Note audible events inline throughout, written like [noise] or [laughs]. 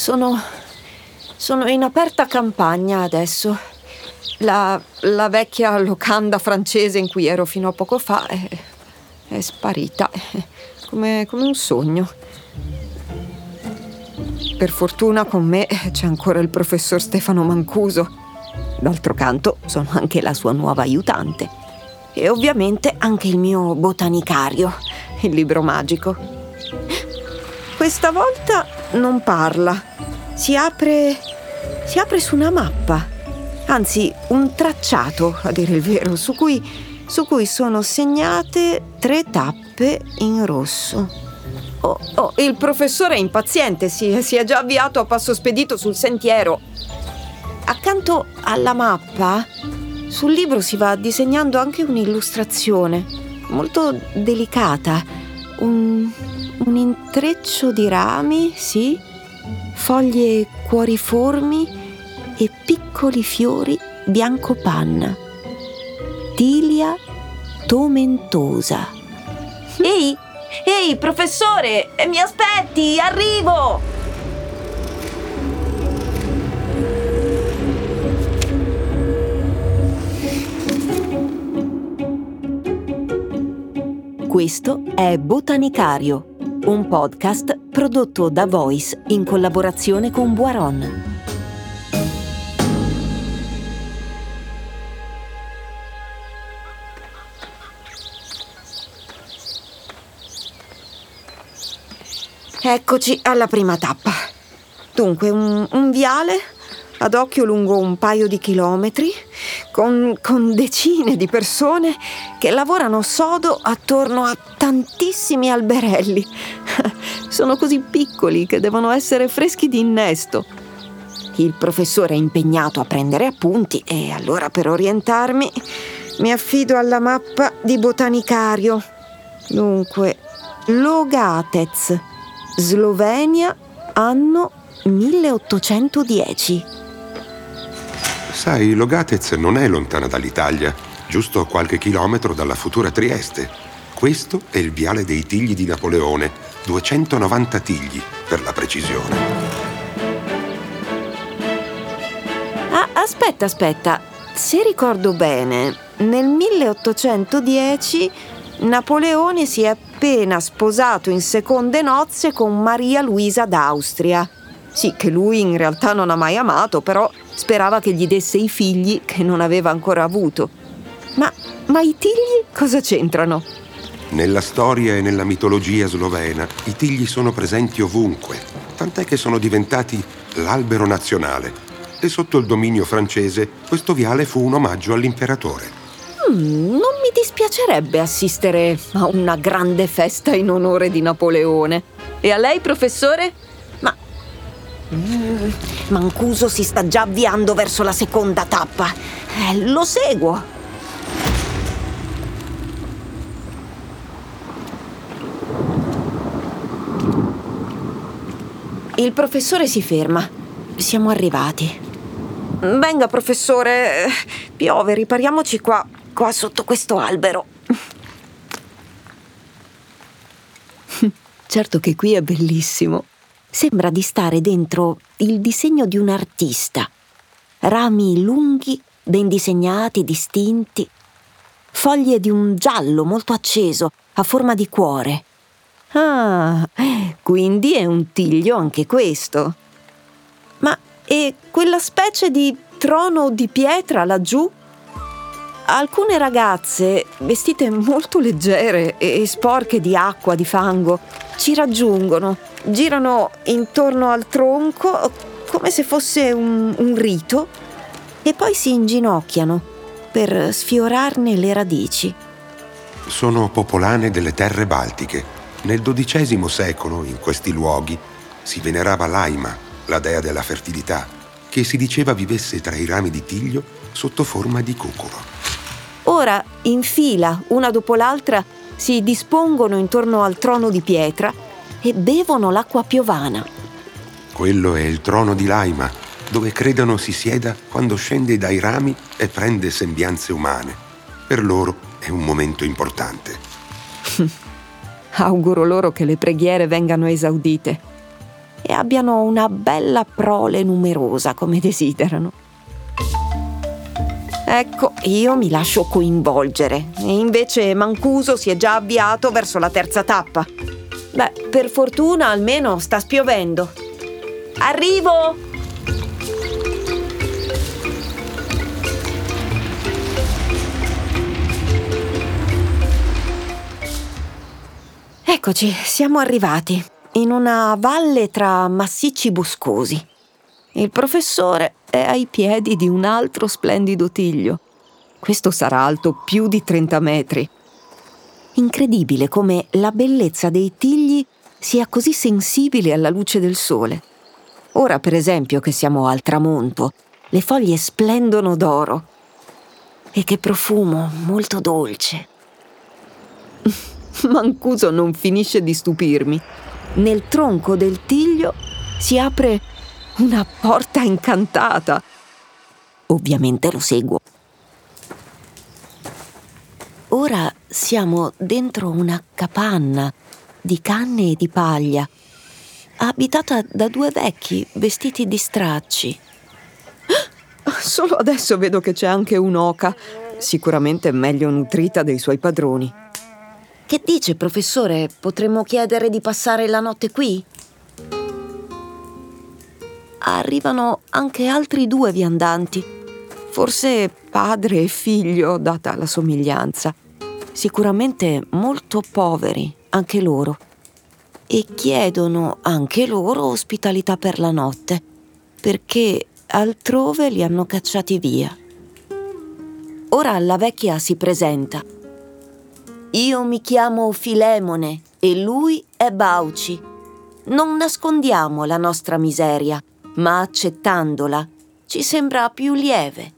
Sono. sono in aperta campagna adesso. La, la vecchia locanda francese in cui ero fino a poco fa è, è sparita, come, come un sogno. Per fortuna con me c'è ancora il professor Stefano Mancuso. D'altro canto sono anche la sua nuova aiutante. E ovviamente anche il mio botanicario, il libro magico. Questa volta non parla. Si apre. si apre su una mappa. Anzi, un tracciato, a dire il vero, su cui, su cui sono segnate tre tappe in rosso. Oh, oh, il professore è impaziente, si, si è già avviato a passo spedito sul sentiero. Accanto alla mappa, sul libro si va disegnando anche un'illustrazione, molto delicata. Un, un intreccio di rami, sì, foglie cuoriformi e piccoli fiori bianco panna. Tilia tomentosa. Ehi, Ehi, professore, mi aspetti, arrivo! Questo è Botanicario, un podcast prodotto da Voice in collaborazione con Boiron. Eccoci alla prima tappa. Dunque, un, un viale ad occhio lungo un paio di chilometri, con, con, decine di persone che lavorano sodo attorno a tantissimi alberelli. Sono così piccoli che devono essere freschi di innesto. Il professore è impegnato a prendere appunti e allora per orientarmi mi affido alla mappa di botanicario. Dunque, Logatez Slovenia, anno 1810. Sai, Logatez non è lontana dall'Italia, giusto qualche chilometro dalla futura Trieste. Questo è il viale dei Tigli di Napoleone, 290 tigli per la precisione. Ah, aspetta, aspetta. Se ricordo bene, nel 1810 Napoleone si è appena sposato in seconde nozze con Maria Luisa d'Austria. Sì, che lui in realtà non ha mai amato, però sperava che gli desse i figli che non aveva ancora avuto. Ma, ma i tigli cosa c'entrano? Nella storia e nella mitologia slovena i tigli sono presenti ovunque, tant'è che sono diventati l'albero nazionale. E sotto il dominio francese questo viale fu un omaggio all'imperatore. Mm, non mi dispiacerebbe assistere a una grande festa in onore di Napoleone. E a lei, professore? Ma. Mm, Mancuso si sta già avviando verso la seconda tappa. Eh, lo seguo. Il professore si ferma. Siamo arrivati. Venga, professore. Piove, ripariamoci qua qua sotto questo albero. [laughs] certo che qui è bellissimo. Sembra di stare dentro il disegno di un artista. Rami lunghi, ben disegnati, distinti. Foglie di un giallo molto acceso, a forma di cuore. Ah, quindi è un tiglio anche questo. Ma e quella specie di trono di pietra laggiù? Alcune ragazze, vestite molto leggere e sporche di acqua, di fango, ci raggiungono, girano intorno al tronco come se fosse un, un rito e poi si inginocchiano per sfiorarne le radici. Sono popolane delle terre baltiche. Nel XII secolo, in questi luoghi, si venerava Laima, la dea della fertilità, che si diceva vivesse tra i rami di tiglio sotto forma di cuculo. Ora, in fila, una dopo l'altra, si dispongono intorno al trono di pietra e bevono l'acqua piovana. Quello è il trono di Laima, dove credono si sieda quando scende dai rami e prende sembianze umane. Per loro è un momento importante. Auguro loro che le preghiere vengano esaudite. e abbiano una bella prole numerosa come desiderano. Ecco, io mi lascio coinvolgere e invece Mancuso si è già avviato verso la terza tappa. Beh, per fortuna almeno sta spiovendo. Arrivo! Eccoci, siamo arrivati in una valle tra massicci boscosi. Il professore è ai piedi di un altro splendido tiglio. Questo sarà alto più di 30 metri. Incredibile come la bellezza dei tigli sia così sensibile alla luce del sole. Ora, per esempio, che siamo al tramonto, le foglie splendono d'oro. E che profumo molto dolce. [laughs] Mancuso non finisce di stupirmi. Nel tronco del tiglio si apre una porta incantata. Ovviamente lo seguo. Ora siamo dentro una capanna di canne e di paglia, abitata da due vecchi vestiti di stracci. [gasps] Solo adesso vedo che c'è anche un'oca, sicuramente meglio nutrita dei suoi padroni. Che dice, professore? Potremmo chiedere di passare la notte qui? Arrivano anche altri due viandanti. Forse padre e figlio, data la somiglianza. Sicuramente molto poveri, anche loro. E chiedono anche loro ospitalità per la notte, perché altrove li hanno cacciati via. Ora la vecchia si presenta io mi chiamo Filemone e lui è Bauci. Non nascondiamo la nostra miseria, ma accettandola ci sembra più lieve.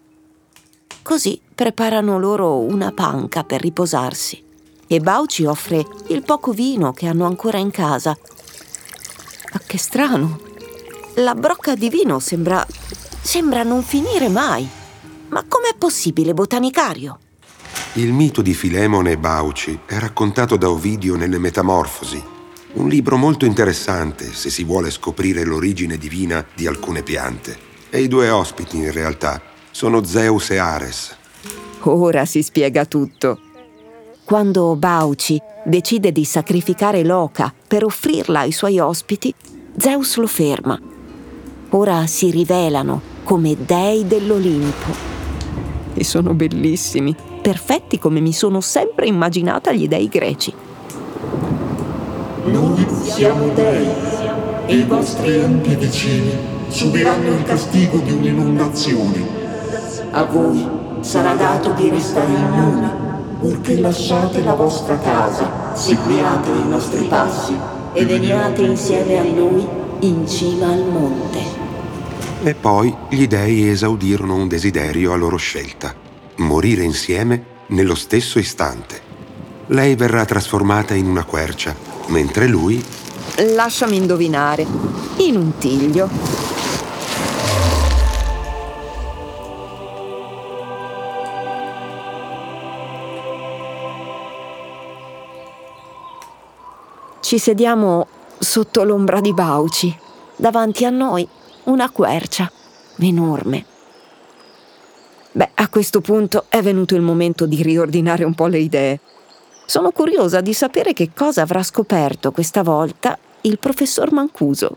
Così preparano loro una panca per riposarsi e Bauci offre il poco vino che hanno ancora in casa. Ma che strano! La brocca di vino sembra. sembra non finire mai. Ma com'è possibile, botanicario? Il mito di Filemone e Bauci è raccontato da Ovidio nelle Metamorfosi, un libro molto interessante se si vuole scoprire l'origine divina di alcune piante. E i due ospiti, in realtà, sono Zeus e Ares. Ora si spiega tutto. Quando Bauci decide di sacrificare l'oca per offrirla ai suoi ospiti, Zeus lo ferma. Ora si rivelano come dei dell'Olimpo. E sono bellissimi perfetti come mi sono sempre immaginata gli dei greci. Noi siamo dei e i vostri enti vicini subiranno il castigo di un'inondazione. A voi sarà dato di restare immuni, purché lasciate la vostra casa, seguiate i nostri passi e veniate insieme a noi in cima al monte. E poi gli dei esaudirono un desiderio a loro scelta morire insieme nello stesso istante. Lei verrà trasformata in una quercia, mentre lui... Lasciami indovinare, in un tiglio. Ci sediamo sotto l'ombra di Bauci. Davanti a noi una quercia enorme Beh, a questo punto è venuto il momento di riordinare un po' le idee. Sono curiosa di sapere che cosa avrà scoperto questa volta il professor Mancuso.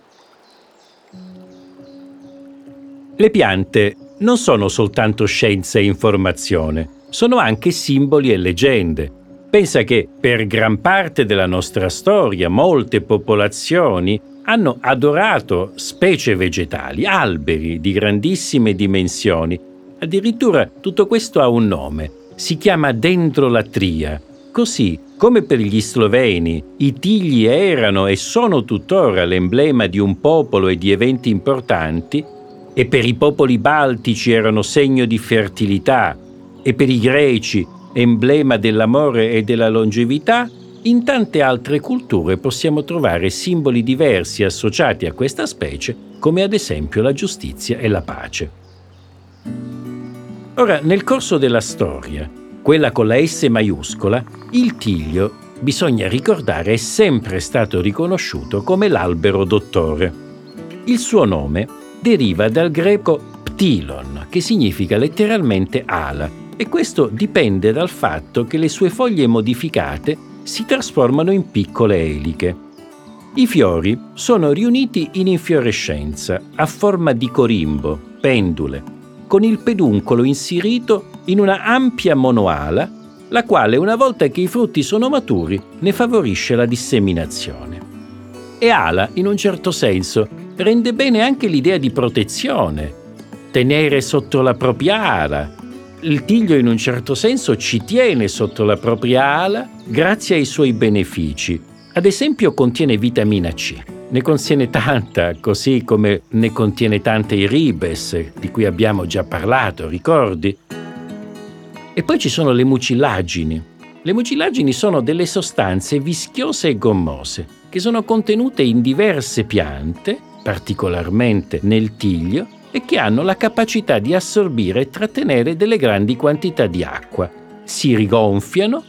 Le piante non sono soltanto scienza e informazione, sono anche simboli e leggende. Pensa che per gran parte della nostra storia molte popolazioni hanno adorato specie vegetali, alberi di grandissime dimensioni Addirittura tutto questo ha un nome, si chiama dendrolatria. Così come per gli sloveni i tigli erano e sono tuttora l'emblema di un popolo e di eventi importanti, e per i popoli baltici erano segno di fertilità, e per i greci emblema dell'amore e della longevità, in tante altre culture possiamo trovare simboli diversi associati a questa specie, come ad esempio la giustizia e la pace. Ora, nel corso della storia, quella con la S maiuscola, il tiglio, bisogna ricordare, è sempre stato riconosciuto come l'albero dottore. Il suo nome deriva dal greco ptilon, che significa letteralmente ala, e questo dipende dal fatto che le sue foglie modificate si trasformano in piccole eliche. I fiori sono riuniti in infiorescenza a forma di corimbo, pendule, con il peduncolo inserito in una ampia monoala, la quale una volta che i frutti sono maturi ne favorisce la disseminazione. E ala, in un certo senso, rende bene anche l'idea di protezione, tenere sotto la propria ala. Il tiglio in un certo senso ci tiene sotto la propria ala grazie ai suoi benefici. Ad esempio contiene vitamina C. Ne contiene tanta, così come ne contiene tante i ribes, di cui abbiamo già parlato, ricordi? E poi ci sono le mucillagini. Le mucillagini sono delle sostanze vischiose e gommose che sono contenute in diverse piante, particolarmente nel tiglio, e che hanno la capacità di assorbire e trattenere delle grandi quantità di acqua. Si rigonfiano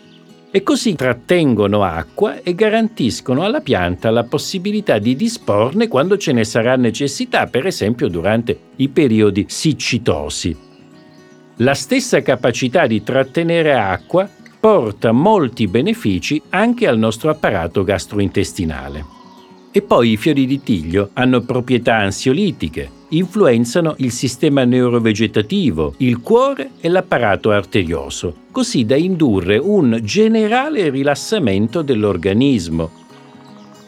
e così trattengono acqua e garantiscono alla pianta la possibilità di disporne quando ce ne sarà necessità, per esempio durante i periodi siccitosi. La stessa capacità di trattenere acqua porta molti benefici anche al nostro apparato gastrointestinale. E poi i fiori di tiglio hanno proprietà ansiolitiche, influenzano il sistema neurovegetativo, il cuore e l'apparato arterioso, così da indurre un generale rilassamento dell'organismo.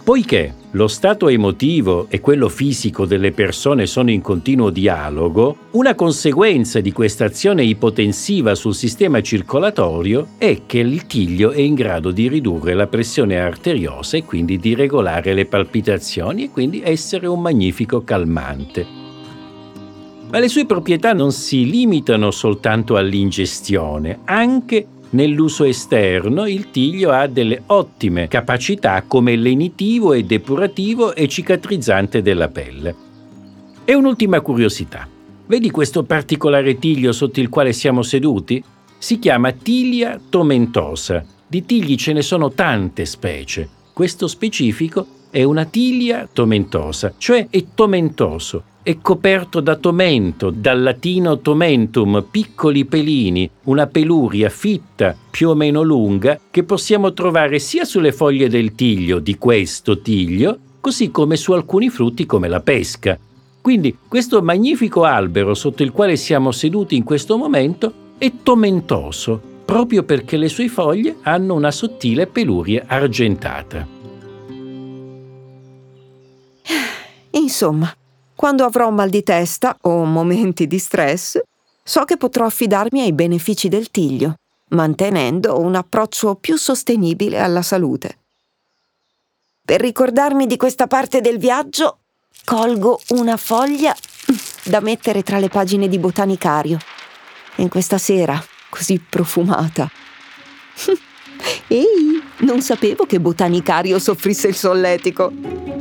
Poiché lo stato emotivo e quello fisico delle persone sono in continuo dialogo, una conseguenza di questa azione ipotensiva sul sistema circolatorio è che il tiglio è in grado di ridurre la pressione arteriosa e quindi di regolare le palpitazioni e quindi essere un magnifico calmante. Ma le sue proprietà non si limitano soltanto all'ingestione, anche nell'uso esterno il tiglio ha delle ottime capacità come lenitivo e depurativo e cicatrizzante della pelle. E un'ultima curiosità. Vedi questo particolare tiglio sotto il quale siamo seduti? Si chiama tilia tomentosa. Di tigli ce ne sono tante specie. Questo specifico è una tilia tomentosa, cioè è tomentoso è coperto da tomento, dal latino tomentum, piccoli pelini, una peluria fitta, più o meno lunga, che possiamo trovare sia sulle foglie del tiglio, di questo tiglio, così come su alcuni frutti come la pesca. Quindi questo magnifico albero sotto il quale siamo seduti in questo momento è tomentoso, proprio perché le sue foglie hanno una sottile peluria argentata. Insomma, quando avrò mal di testa o momenti di stress, so che potrò affidarmi ai benefici del tiglio, mantenendo un approccio più sostenibile alla salute. Per ricordarmi di questa parte del viaggio, colgo una foglia da mettere tra le pagine di Botanicario. In questa sera così profumata. [laughs] Ehi, non sapevo che Botanicario soffrisse il solletico.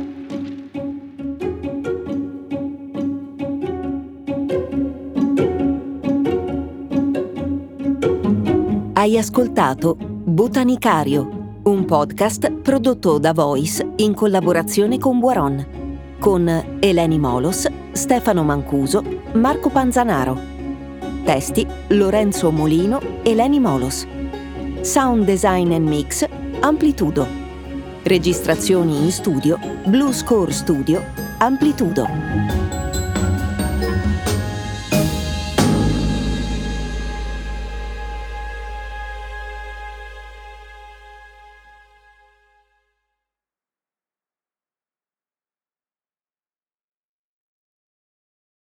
Hai ascoltato Botanicario, un podcast prodotto da Voice in collaborazione con Buaron, con Eleni Molos, Stefano Mancuso, Marco Panzanaro. Testi Lorenzo Molino, Eleni Molos. Sound design and mix Amplitudo. Registrazioni in studio Blue Score Studio Amplitudo.